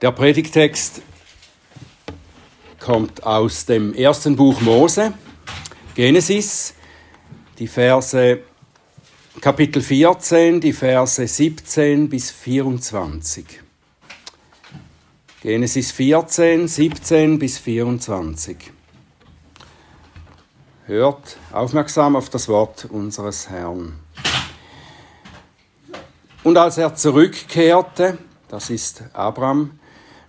Der Predigtext kommt aus dem ersten Buch Mose, Genesis, die Verse Kapitel 14, die Verse 17 bis 24. Genesis 14, 17 bis 24. Hört aufmerksam auf das Wort unseres Herrn. Und als er zurückkehrte, das ist Abraham,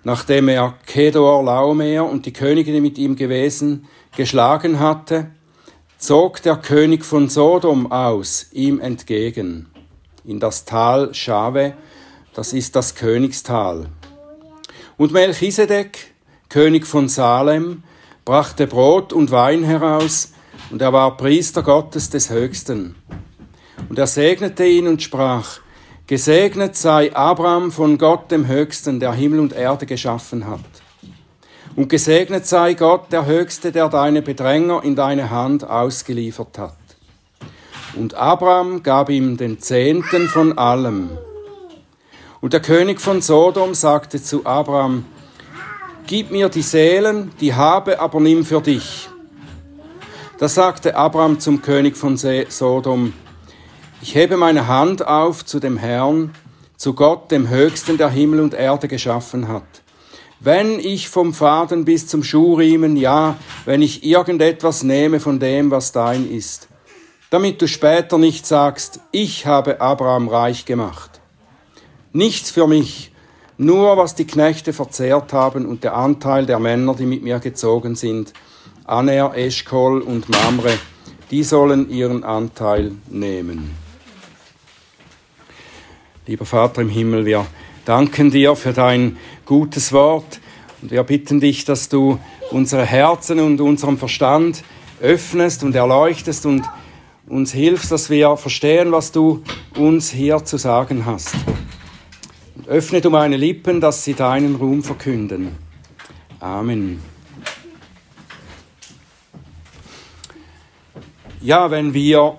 nachdem er Kedor Laomer und die Königin mit ihm gewesen geschlagen hatte, zog der König von Sodom aus ihm entgegen, in das Tal Schave, das ist das Königstal. Und Melchisedek, König von Salem, brachte Brot und Wein heraus, und er war Priester Gottes des Höchsten. Und er segnete ihn und sprach, Gesegnet sei Abraham von Gott dem Höchsten, der Himmel und Erde geschaffen hat. Und gesegnet sei Gott der Höchste, der deine Bedränger in deine Hand ausgeliefert hat. Und Abraham gab ihm den Zehnten von allem. Und der König von Sodom sagte zu Abraham, Gib mir die Seelen, die habe, aber nimm für dich. Da sagte Abraham zum König von Sodom, ich hebe meine Hand auf zu dem Herrn, zu Gott, dem Höchsten, der Himmel und Erde geschaffen hat. Wenn ich vom Faden bis zum Schuhriemen, ja, wenn ich irgendetwas nehme von dem, was dein ist, damit du später nicht sagst, ich habe Abraham reich gemacht. Nichts für mich, nur was die Knechte verzehrt haben und der Anteil der Männer, die mit mir gezogen sind, Aner, Eschkol und Mamre, die sollen ihren Anteil nehmen. Lieber Vater im Himmel, wir danken dir für dein gutes Wort und wir bitten dich, dass du unsere Herzen und unseren Verstand öffnest und erleuchtest und uns hilfst, dass wir verstehen, was du uns hier zu sagen hast. Und öffne du meine Lippen, dass sie deinen Ruhm verkünden. Amen. Ja, wenn wir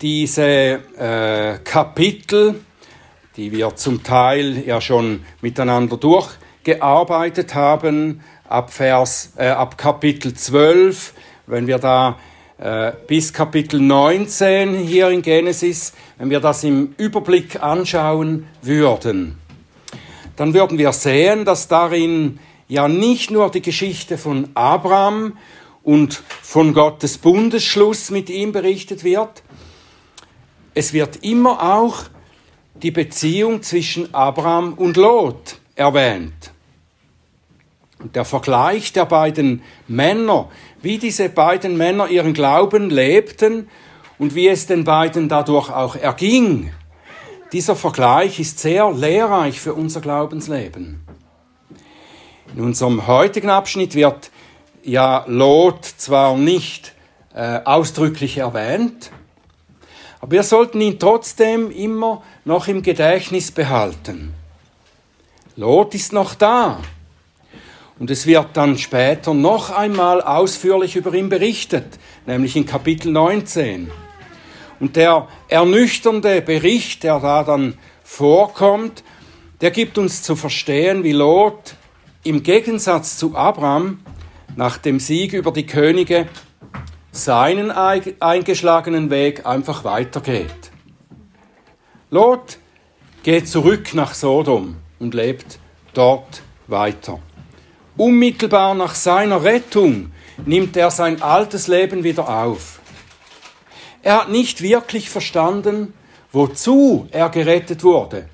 diese äh, Kapitel die wir zum Teil ja schon miteinander durchgearbeitet haben, ab, Vers, äh, ab Kapitel 12, wenn wir da äh, bis Kapitel 19 hier in Genesis, wenn wir das im Überblick anschauen würden, dann würden wir sehen, dass darin ja nicht nur die Geschichte von Abraham und von Gottes Bundesschluss mit ihm berichtet wird, es wird immer auch die Beziehung zwischen Abraham und Lot erwähnt. Und der Vergleich der beiden Männer, wie diese beiden Männer ihren Glauben lebten und wie es den beiden dadurch auch erging, dieser Vergleich ist sehr lehrreich für unser Glaubensleben. In unserem heutigen Abschnitt wird ja Lot zwar nicht äh, ausdrücklich erwähnt, aber wir sollten ihn trotzdem immer noch im Gedächtnis behalten. Lot ist noch da. Und es wird dann später noch einmal ausführlich über ihn berichtet, nämlich in Kapitel 19. Und der ernüchternde Bericht, der da dann vorkommt, der gibt uns zu verstehen, wie Lot im Gegensatz zu Abraham nach dem Sieg über die Könige seinen eingeschlagenen Weg einfach weitergeht. Lot geht zurück nach Sodom und lebt dort weiter. Unmittelbar nach seiner Rettung nimmt er sein altes Leben wieder auf. Er hat nicht wirklich verstanden, wozu er gerettet wurde.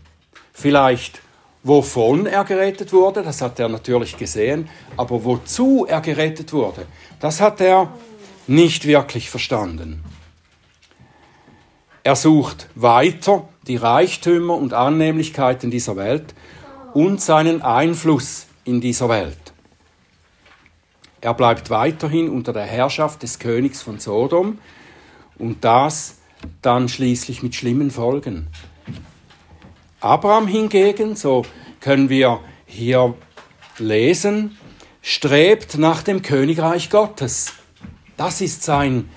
Vielleicht wovon er gerettet wurde, das hat er natürlich gesehen, aber wozu er gerettet wurde, das hat er nicht wirklich verstanden. Er sucht weiter die Reichtümer und Annehmlichkeiten dieser Welt und seinen Einfluss in dieser Welt. Er bleibt weiterhin unter der Herrschaft des Königs von Sodom und das dann schließlich mit schlimmen Folgen. Abraham hingegen, so können wir hier lesen, strebt nach dem Königreich Gottes. Das ist sein,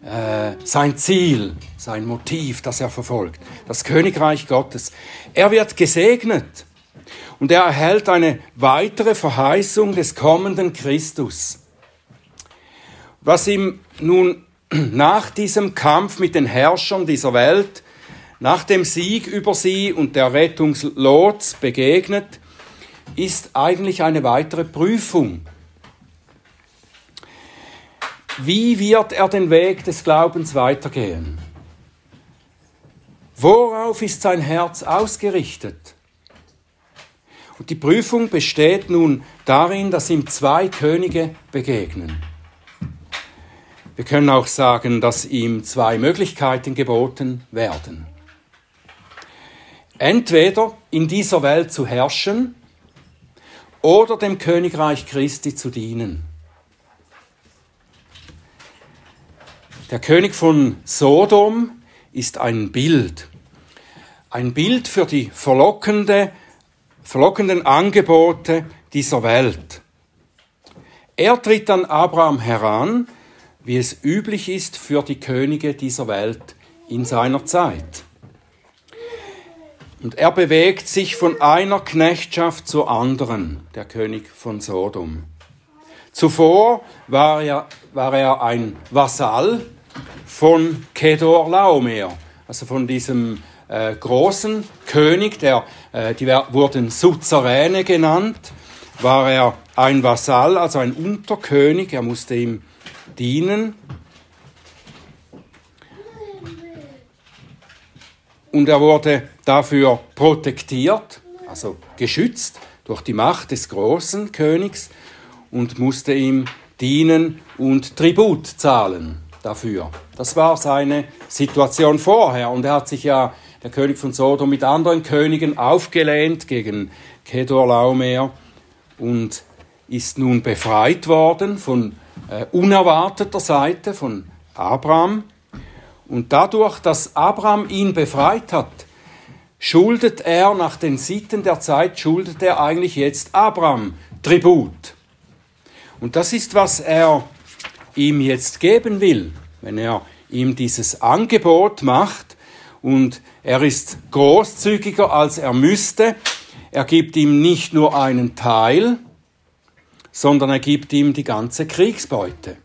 äh, sein Ziel, sein Motiv, das er verfolgt. Das Königreich Gottes. Er wird gesegnet. Und er erhält eine weitere Verheißung des kommenden Christus. Was ihm nun nach diesem Kampf mit den Herrschern dieser Welt, nach dem Sieg über sie und der Rettungslot begegnet, ist eigentlich eine weitere Prüfung. Wie wird er den Weg des Glaubens weitergehen? Worauf ist sein Herz ausgerichtet? Und die Prüfung besteht nun darin, dass ihm zwei Könige begegnen. Wir können auch sagen, dass ihm zwei Möglichkeiten geboten werden. Entweder in dieser Welt zu herrschen oder dem Königreich Christi zu dienen. Der König von Sodom ist ein Bild. Ein Bild für die verlockende, verlockenden Angebote dieser Welt. Er tritt an Abraham heran, wie es üblich ist für die Könige dieser Welt in seiner Zeit. Und er bewegt sich von einer Knechtschaft zur anderen, der König von Sodom. Zuvor war er, war er ein Vasall von Kedor Laomer, also von diesem äh, großen König, der, äh, die wurden Suzeräne genannt, war er ein Vasall, also ein Unterkönig, er musste ihm dienen. Und er wurde dafür protektiert, also geschützt durch die Macht des großen Königs und musste ihm dienen und Tribut zahlen dafür. Das war seine Situation vorher. Und er hat sich ja, der König von Sodom, mit anderen Königen aufgelehnt gegen Kedor Laomer und ist nun befreit worden von äh, unerwarteter Seite von Abraham. Und dadurch, dass Abraham ihn befreit hat, schuldet er nach den Sitten der Zeit, schuldet er eigentlich jetzt Abraham Tribut. Und das ist, was er ihm jetzt geben will, wenn er ihm dieses Angebot macht und er ist großzügiger als er müsste. Er gibt ihm nicht nur einen Teil, sondern er gibt ihm die ganze Kriegsbeute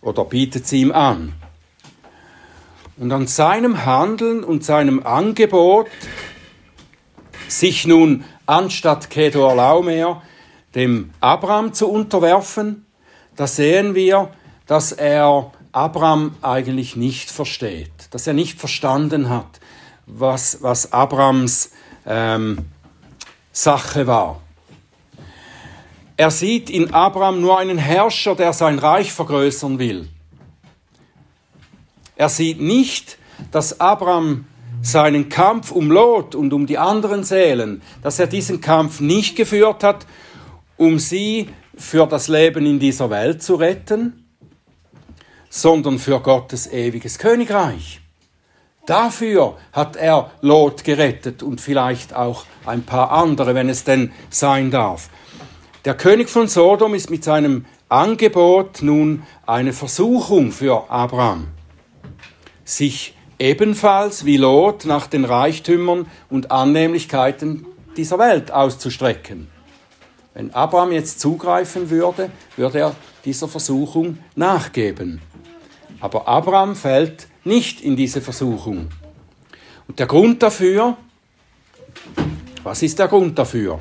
oder bietet sie ihm an. Und an seinem Handeln und seinem Angebot, sich nun anstatt Kedor Laumer dem Abraham zu unterwerfen, da sehen wir, dass er Abraham eigentlich nicht versteht, dass er nicht verstanden hat, was, was Abrams ähm, Sache war. Er sieht in Abraham nur einen Herrscher, der sein Reich vergrößern will. Er sieht nicht, dass Abraham seinen Kampf um Lot und um die anderen Seelen, dass er diesen Kampf nicht geführt hat, um sie für das Leben in dieser Welt zu retten, sondern für Gottes ewiges Königreich. Dafür hat er Lot gerettet und vielleicht auch ein paar andere, wenn es denn sein darf. Der König von Sodom ist mit seinem Angebot nun eine Versuchung für Abraham, sich ebenfalls wie Lot nach den Reichtümern und Annehmlichkeiten dieser Welt auszustrecken. Wenn Abraham jetzt zugreifen würde, würde er dieser Versuchung nachgeben. Aber Abraham fällt nicht in diese Versuchung. Und der Grund dafür, was ist der Grund dafür?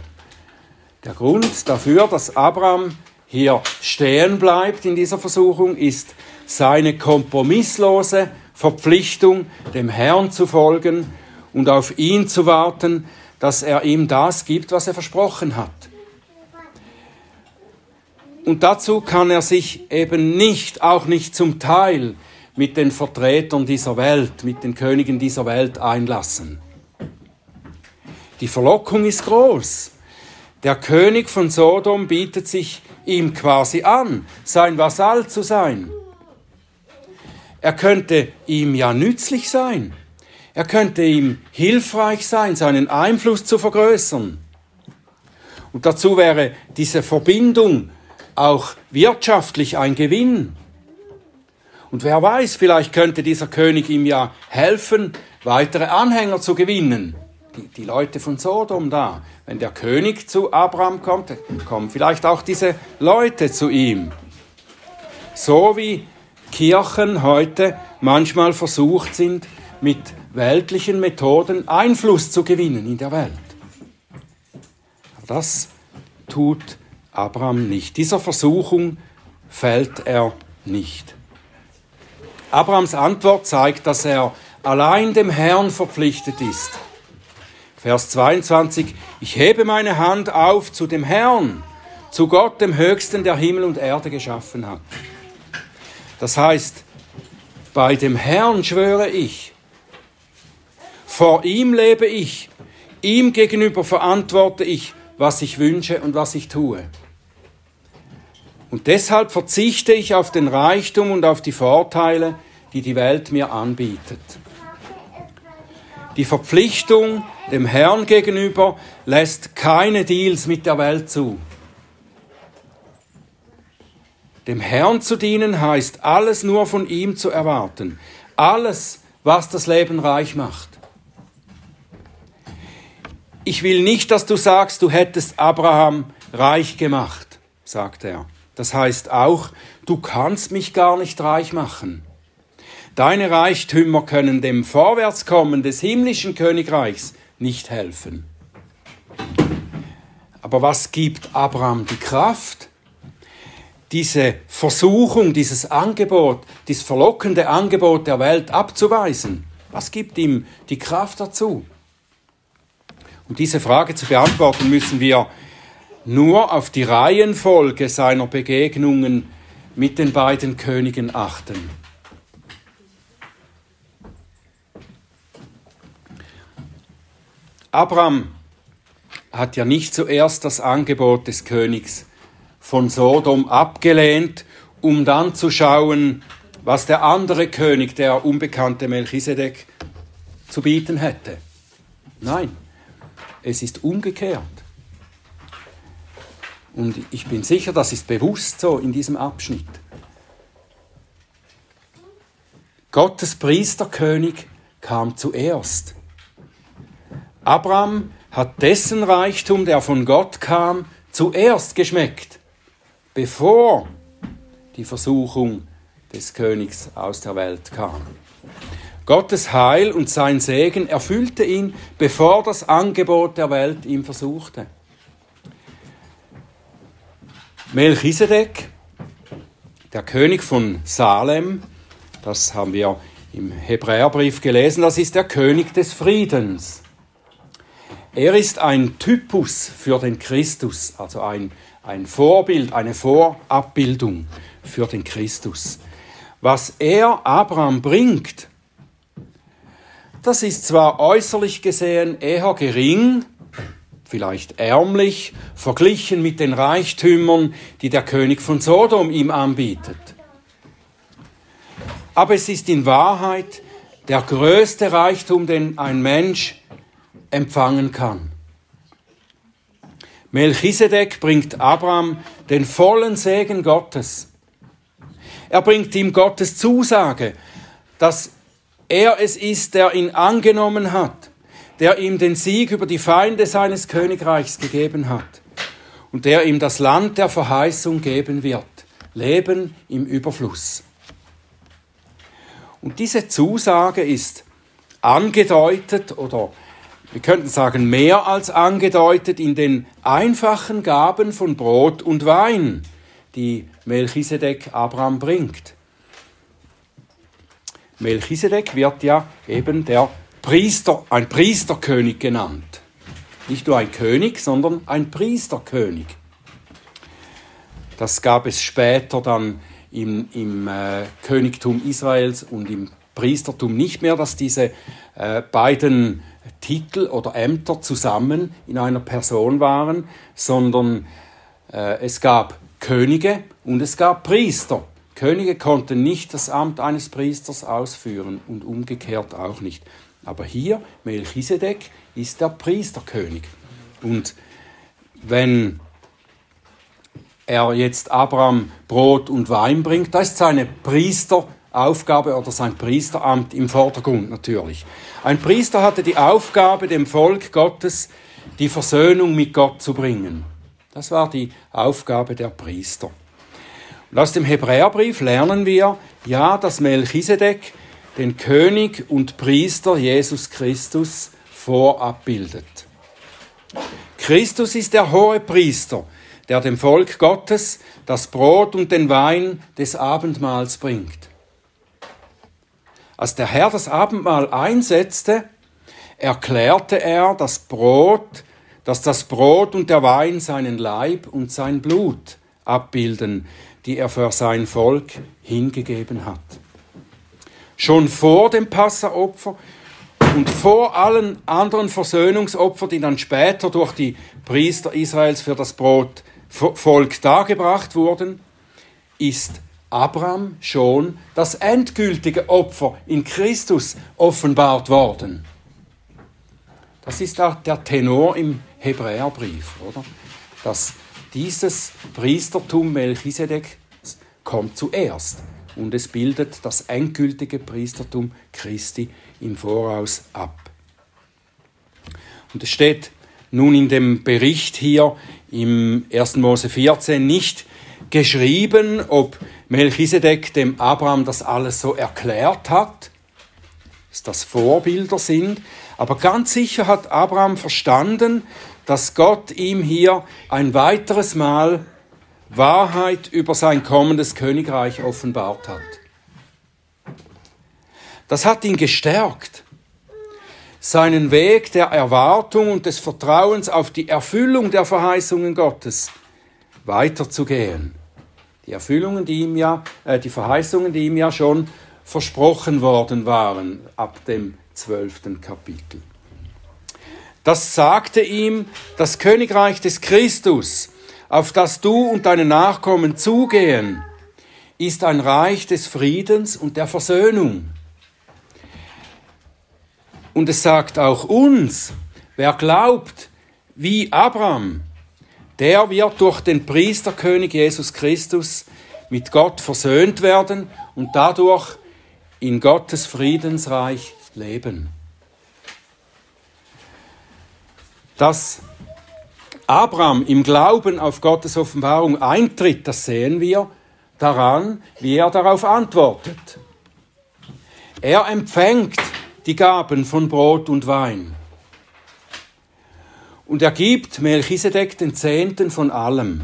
Der Grund dafür, dass Abraham hier stehen bleibt in dieser Versuchung, ist seine kompromisslose Verpflichtung, dem Herrn zu folgen und auf ihn zu warten, dass er ihm das gibt, was er versprochen hat. Und dazu kann er sich eben nicht, auch nicht zum Teil, mit den Vertretern dieser Welt, mit den Königen dieser Welt einlassen. Die Verlockung ist groß. Der König von Sodom bietet sich ihm quasi an, sein Vasall zu sein. Er könnte ihm ja nützlich sein. Er könnte ihm hilfreich sein, seinen Einfluss zu vergrößern. Und dazu wäre diese Verbindung auch wirtschaftlich ein Gewinn. Und wer weiß, vielleicht könnte dieser König ihm ja helfen, weitere Anhänger zu gewinnen die, die Leute von Sodom da. Wenn der König zu Abraham kommt, kommen vielleicht auch diese Leute zu ihm. So wie Kirchen heute manchmal versucht sind, mit weltlichen Methoden Einfluss zu gewinnen in der Welt. Aber das tut Abraham nicht. Dieser Versuchung fällt er nicht. Abrahams Antwort zeigt, dass er allein dem Herrn verpflichtet ist. Vers 22, ich hebe meine Hand auf zu dem Herrn, zu Gott, dem Höchsten, der Himmel und Erde geschaffen hat. Das heißt, bei dem Herrn schwöre ich, vor ihm lebe ich, ihm gegenüber verantworte ich, was ich wünsche und was ich tue. Und deshalb verzichte ich auf den Reichtum und auf die Vorteile, die die Welt mir anbietet. Die Verpflichtung dem Herrn gegenüber lässt keine Deals mit der Welt zu. Dem Herrn zu dienen heißt alles nur von ihm zu erwarten. Alles, was das Leben reich macht. Ich will nicht, dass du sagst, du hättest Abraham reich gemacht, sagt er. Das heißt auch, du kannst mich gar nicht reich machen. Deine Reichtümer können dem Vorwärtskommen des himmlischen Königreichs nicht helfen. Aber was gibt Abraham die Kraft? Diese Versuchung, dieses Angebot, dieses verlockende Angebot der Welt abzuweisen. Was gibt ihm die Kraft dazu? Um diese Frage zu beantworten, müssen wir nur auf die Reihenfolge seiner Begegnungen mit den beiden Königen achten. Abraham hat ja nicht zuerst das Angebot des Königs von Sodom abgelehnt, um dann zu schauen, was der andere König, der unbekannte Melchisedek, zu bieten hätte. Nein, es ist umgekehrt. Und ich bin sicher, das ist bewusst so in diesem Abschnitt. Gottes Priesterkönig kam zuerst. Abraham hat dessen Reichtum, der von Gott kam, zuerst geschmeckt, bevor die Versuchung des Königs aus der Welt kam. Gottes Heil und sein Segen erfüllte ihn, bevor das Angebot der Welt ihm versuchte. Melchisedek, der König von Salem, das haben wir im Hebräerbrief gelesen, das ist der König des Friedens. Er ist ein Typus für den Christus, also ein, ein Vorbild, eine Vorabbildung für den Christus. Was er Abraham bringt, das ist zwar äußerlich gesehen eher gering, vielleicht ärmlich, verglichen mit den Reichtümern, die der König von Sodom ihm anbietet. Aber es ist in Wahrheit der größte Reichtum, den ein Mensch empfangen kann. Melchisedek bringt Abraham den vollen Segen Gottes. Er bringt ihm Gottes Zusage, dass er es ist, der ihn angenommen hat der ihm den Sieg über die Feinde seines Königreichs gegeben hat und der ihm das Land der Verheißung geben wird. Leben im Überfluss. Und diese Zusage ist angedeutet oder wir könnten sagen mehr als angedeutet in den einfachen Gaben von Brot und Wein, die Melchisedek Abraham bringt. Melchisedek wird ja eben der Priester, ein Priesterkönig genannt. Nicht nur ein König, sondern ein Priesterkönig. Das gab es später dann im, im äh, Königtum Israels und im Priestertum nicht mehr, dass diese äh, beiden Titel oder Ämter zusammen in einer Person waren, sondern äh, es gab Könige und es gab Priester. Könige konnten nicht das Amt eines Priesters ausführen und umgekehrt auch nicht. Aber hier, Melchisedek, ist der Priesterkönig. Und wenn er jetzt Abraham Brot und Wein bringt, da ist seine Priester, Aufgabe oder sein Priesteramt im Vordergrund natürlich. Ein Priester hatte die Aufgabe, dem Volk Gottes die Versöhnung mit Gott zu bringen. Das war die Aufgabe der Priester. Und aus dem Hebräerbrief lernen wir, ja, dass Melchisedek den König und Priester Jesus Christus vorabbildet. Christus ist der hohe Priester, der dem Volk Gottes das Brot und den Wein des Abendmahls bringt. Als der Herr das Abendmahl einsetzte, erklärte er das Brot, dass das Brot und der Wein seinen Leib und sein Blut abbilden, die er für sein Volk hingegeben hat. Schon vor dem Passaopfer und vor allen anderen Versöhnungsopfern, die dann später durch die Priester Israels für das Brotvolk dargebracht wurden, ist Abraham schon das endgültige Opfer in Christus offenbart worden. Das ist auch der Tenor im Hebräerbrief, oder? Dass dieses Priestertum Melchisedek kommt zuerst und es bildet das endgültige Priestertum Christi im Voraus ab. Und es steht nun in dem Bericht hier im 1. Mose 14 nicht geschrieben, ob Melchisedek dem Abraham das alles so erklärt hat, dass das Vorbilder sind, aber ganz sicher hat Abraham verstanden, dass Gott ihm hier ein weiteres Mal Wahrheit über sein kommendes Königreich offenbart hat. Das hat ihn gestärkt, seinen Weg der Erwartung und des Vertrauens auf die Erfüllung der Verheißungen Gottes weiterzugehen. Die Erfüllungen, die ihm ja, äh, die Verheißungen, die ihm ja schon versprochen worden waren ab dem zwölften Kapitel. Das sagte ihm das Königreich des Christus, auf das du und deine Nachkommen zugehen, ist ein Reich des Friedens und der Versöhnung. Und es sagt auch uns, wer glaubt, wie Abraham, der wird durch den Priesterkönig Jesus Christus mit Gott versöhnt werden und dadurch in Gottes Friedensreich leben. Dass Abraham im Glauben auf Gottes Offenbarung eintritt, das sehen wir daran, wie er darauf antwortet. Er empfängt die Gaben von Brot und Wein. Und er gibt Melchisedek den Zehnten von allem.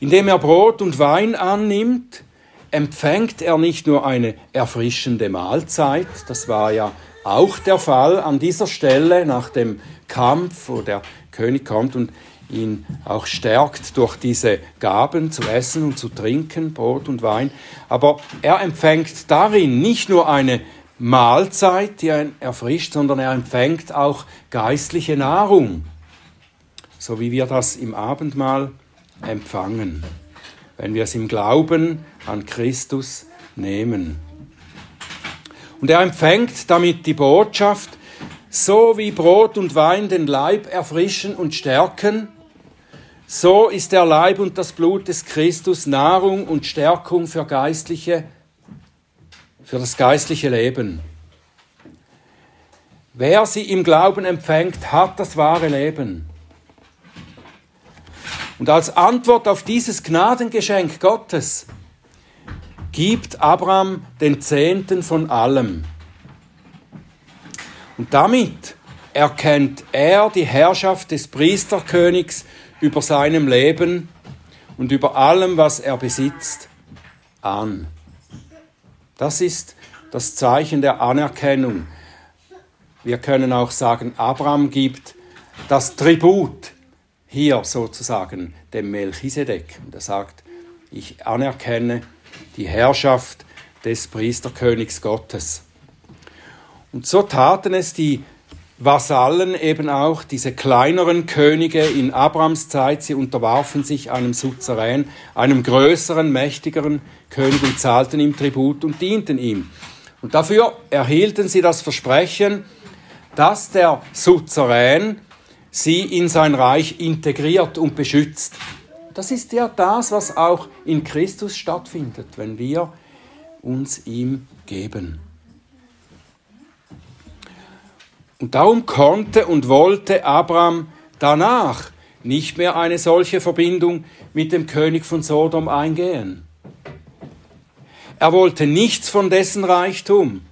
Indem er Brot und Wein annimmt, empfängt er nicht nur eine erfrischende Mahlzeit, das war ja auch der Fall an dieser Stelle nach dem Kampf, wo der König kommt und ihn auch stärkt durch diese Gaben zu essen und zu trinken, Brot und Wein. Aber er empfängt darin nicht nur eine Mahlzeit, die ihn erfrischt, sondern er empfängt auch geistliche Nahrung, so wie wir das im Abendmahl empfangen, wenn wir es im Glauben an Christus nehmen. Und er empfängt damit die Botschaft, so wie Brot und Wein den Leib erfrischen und stärken, so ist der Leib und das Blut des Christus Nahrung und Stärkung für geistliche für das geistliche Leben. Wer sie im Glauben empfängt, hat das wahre Leben. Und als Antwort auf dieses Gnadengeschenk Gottes gibt Abraham den Zehnten von allem. Und damit erkennt er die Herrschaft des Priesterkönigs über seinem Leben und über allem, was er besitzt, an. Das ist das Zeichen der Anerkennung. Wir können auch sagen, Abraham gibt das Tribut hier sozusagen dem Melchisedek. Und er sagt, ich anerkenne die Herrschaft des Priesterkönigs Gottes. Und so taten es die Vasallen eben auch, diese kleineren Könige in Abrams Zeit, sie unterwarfen sich einem Suzerän, einem größeren, mächtigeren König und zahlten ihm Tribut und dienten ihm. Und dafür erhielten sie das Versprechen, dass der Suzerän sie in sein Reich integriert und beschützt. Das ist ja das, was auch in Christus stattfindet, wenn wir uns ihm geben. Und darum konnte und wollte Abraham danach nicht mehr eine solche Verbindung mit dem König von Sodom eingehen. Er wollte nichts von dessen Reichtum,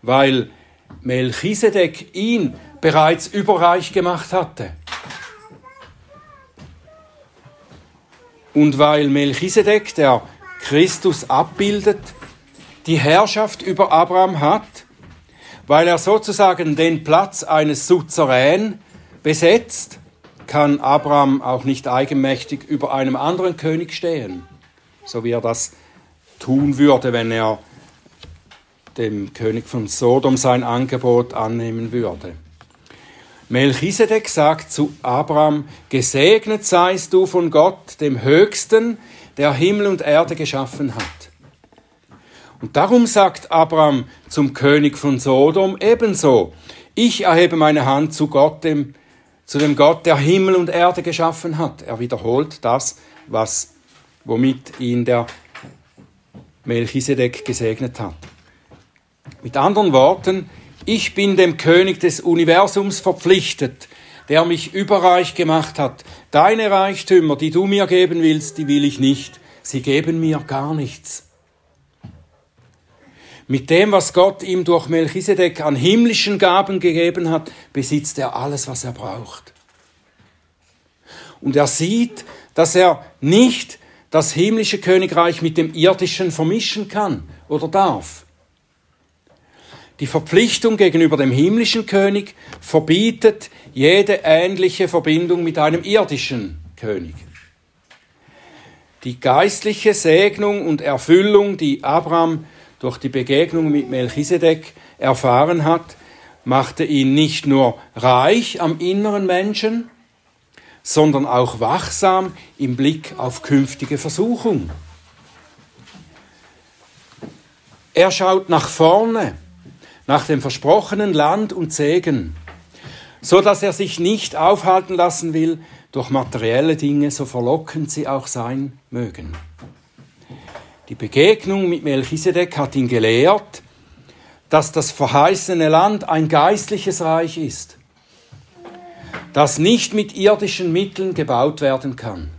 weil Melchisedek ihn bereits überreich gemacht hatte. Und weil Melchisedek, der Christus abbildet, die Herrschaft über Abraham hat, weil er sozusagen den Platz eines Suzerän besetzt, kann Abraham auch nicht eigenmächtig über einem anderen König stehen, so wie er das tun würde, wenn er dem König von Sodom sein Angebot annehmen würde. Melchisedek sagt zu Abraham, gesegnet seist du von Gott, dem Höchsten, der Himmel und Erde geschaffen hat. Und darum sagt Abraham zum König von Sodom ebenso, ich erhebe meine Hand zu Gott, dem, zu dem Gott, der Himmel und Erde geschaffen hat. Er wiederholt das, was, womit ihn der Melchisedek gesegnet hat. Mit anderen Worten, ich bin dem König des Universums verpflichtet, der mich überreich gemacht hat. Deine Reichtümer, die du mir geben willst, die will ich nicht. Sie geben mir gar nichts. Mit dem, was Gott ihm durch Melchisedek an himmlischen Gaben gegeben hat, besitzt er alles, was er braucht. Und er sieht, dass er nicht das himmlische Königreich mit dem irdischen vermischen kann oder darf. Die Verpflichtung gegenüber dem himmlischen König verbietet jede ähnliche Verbindung mit einem irdischen König. Die geistliche Segnung und Erfüllung, die Abraham durch die Begegnung mit Melchisedek erfahren hat, machte ihn nicht nur reich am inneren Menschen, sondern auch wachsam im Blick auf künftige Versuchung. Er schaut nach vorne, nach dem versprochenen Land und Segen, so dass er sich nicht aufhalten lassen will durch materielle Dinge, so verlockend sie auch sein mögen. Die Begegnung mit Melchisedek hat ihn gelehrt, dass das verheißene Land ein geistliches Reich ist, das nicht mit irdischen Mitteln gebaut werden kann.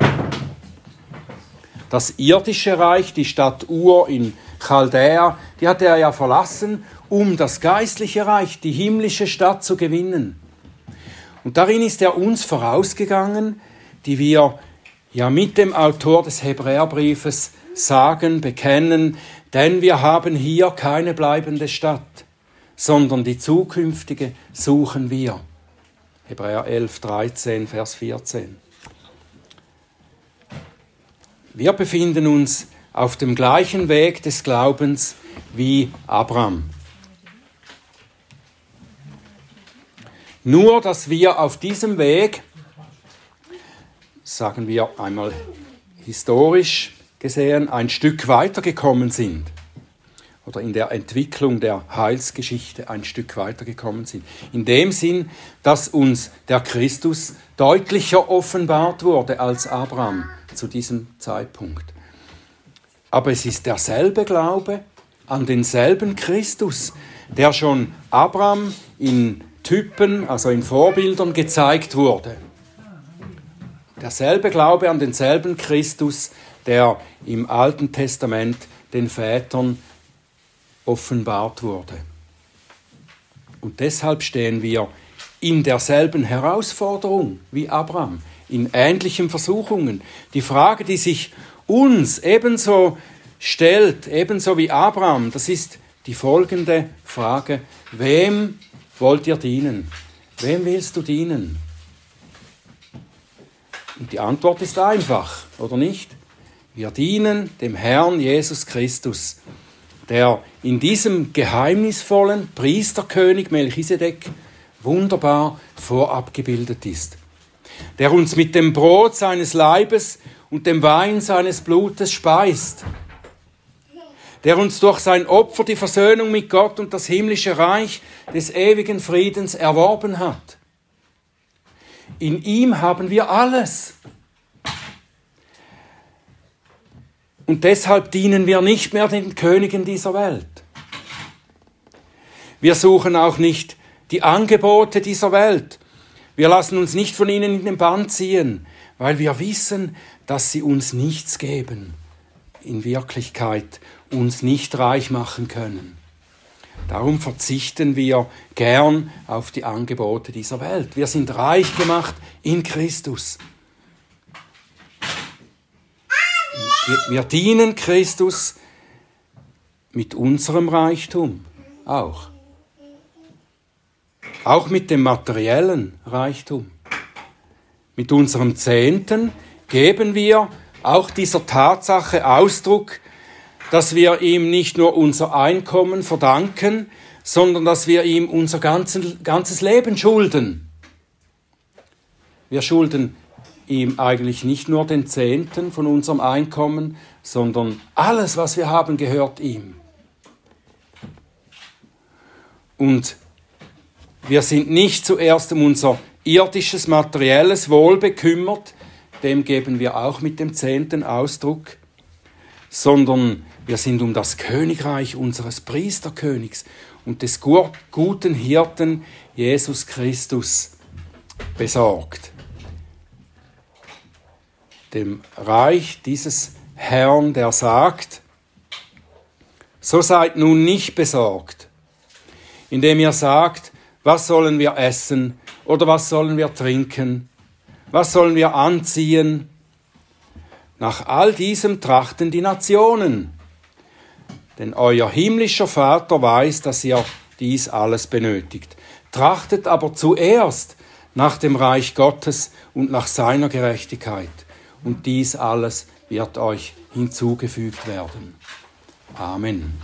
Das irdische Reich, die Stadt Ur in Chaldea, die hatte er ja verlassen, um das geistliche Reich, die himmlische Stadt zu gewinnen. Und darin ist er uns vorausgegangen, die wir ja mit dem Autor des Hebräerbriefes sagen, bekennen, denn wir haben hier keine bleibende Stadt, sondern die zukünftige suchen wir. Hebräer 11, 13, Vers 14. Wir befinden uns auf dem gleichen Weg des Glaubens wie Abraham. Nur, dass wir auf diesem Weg, sagen wir einmal historisch, gesehen ein Stück weitergekommen sind oder in der Entwicklung der Heilsgeschichte ein Stück weitergekommen sind. In dem Sinn, dass uns der Christus deutlicher offenbart wurde als Abraham zu diesem Zeitpunkt. Aber es ist derselbe Glaube an denselben Christus, der schon Abraham in Typen, also in Vorbildern gezeigt wurde. Derselbe Glaube an denselben Christus, der im Alten Testament den Vätern offenbart wurde. Und deshalb stehen wir in derselben Herausforderung wie Abraham, in ähnlichen Versuchungen. Die Frage, die sich uns ebenso stellt, ebenso wie Abraham, das ist die folgende Frage, wem wollt ihr dienen? Wem willst du dienen? Und die Antwort ist einfach, oder nicht? Wir dienen dem Herrn Jesus Christus, der in diesem geheimnisvollen Priesterkönig Melchisedek wunderbar vorabgebildet ist, der uns mit dem Brot seines Leibes und dem Wein seines Blutes speist, der uns durch sein Opfer die Versöhnung mit Gott und das himmlische Reich des ewigen Friedens erworben hat. In ihm haben wir alles. Und deshalb dienen wir nicht mehr den Königen dieser Welt. Wir suchen auch nicht die Angebote dieser Welt. Wir lassen uns nicht von ihnen in den Bann ziehen, weil wir wissen, dass sie uns nichts geben, in Wirklichkeit uns nicht reich machen können. Darum verzichten wir gern auf die Angebote dieser Welt. Wir sind reich gemacht in Christus. Wir dienen Christus mit unserem Reichtum auch. Auch mit dem materiellen Reichtum. Mit unserem Zehnten geben wir auch dieser Tatsache Ausdruck, dass wir ihm nicht nur unser Einkommen verdanken, sondern dass wir ihm unser ganzes Leben schulden. Wir schulden ihm eigentlich nicht nur den Zehnten von unserem Einkommen, sondern alles, was wir haben, gehört ihm. Und wir sind nicht zuerst um unser irdisches, materielles Wohl bekümmert, dem geben wir auch mit dem Zehnten Ausdruck, sondern wir sind um das Königreich unseres Priesterkönigs und des guten Hirten Jesus Christus besorgt. Dem Reich dieses Herrn, der sagt, so seid nun nicht besorgt, indem ihr sagt, was sollen wir essen oder was sollen wir trinken? Was sollen wir anziehen? Nach all diesem trachten die Nationen. Denn euer himmlischer Vater weiß, dass ihr dies alles benötigt. Trachtet aber zuerst nach dem Reich Gottes und nach seiner Gerechtigkeit. Und dies alles wird euch hinzugefügt werden. Amen.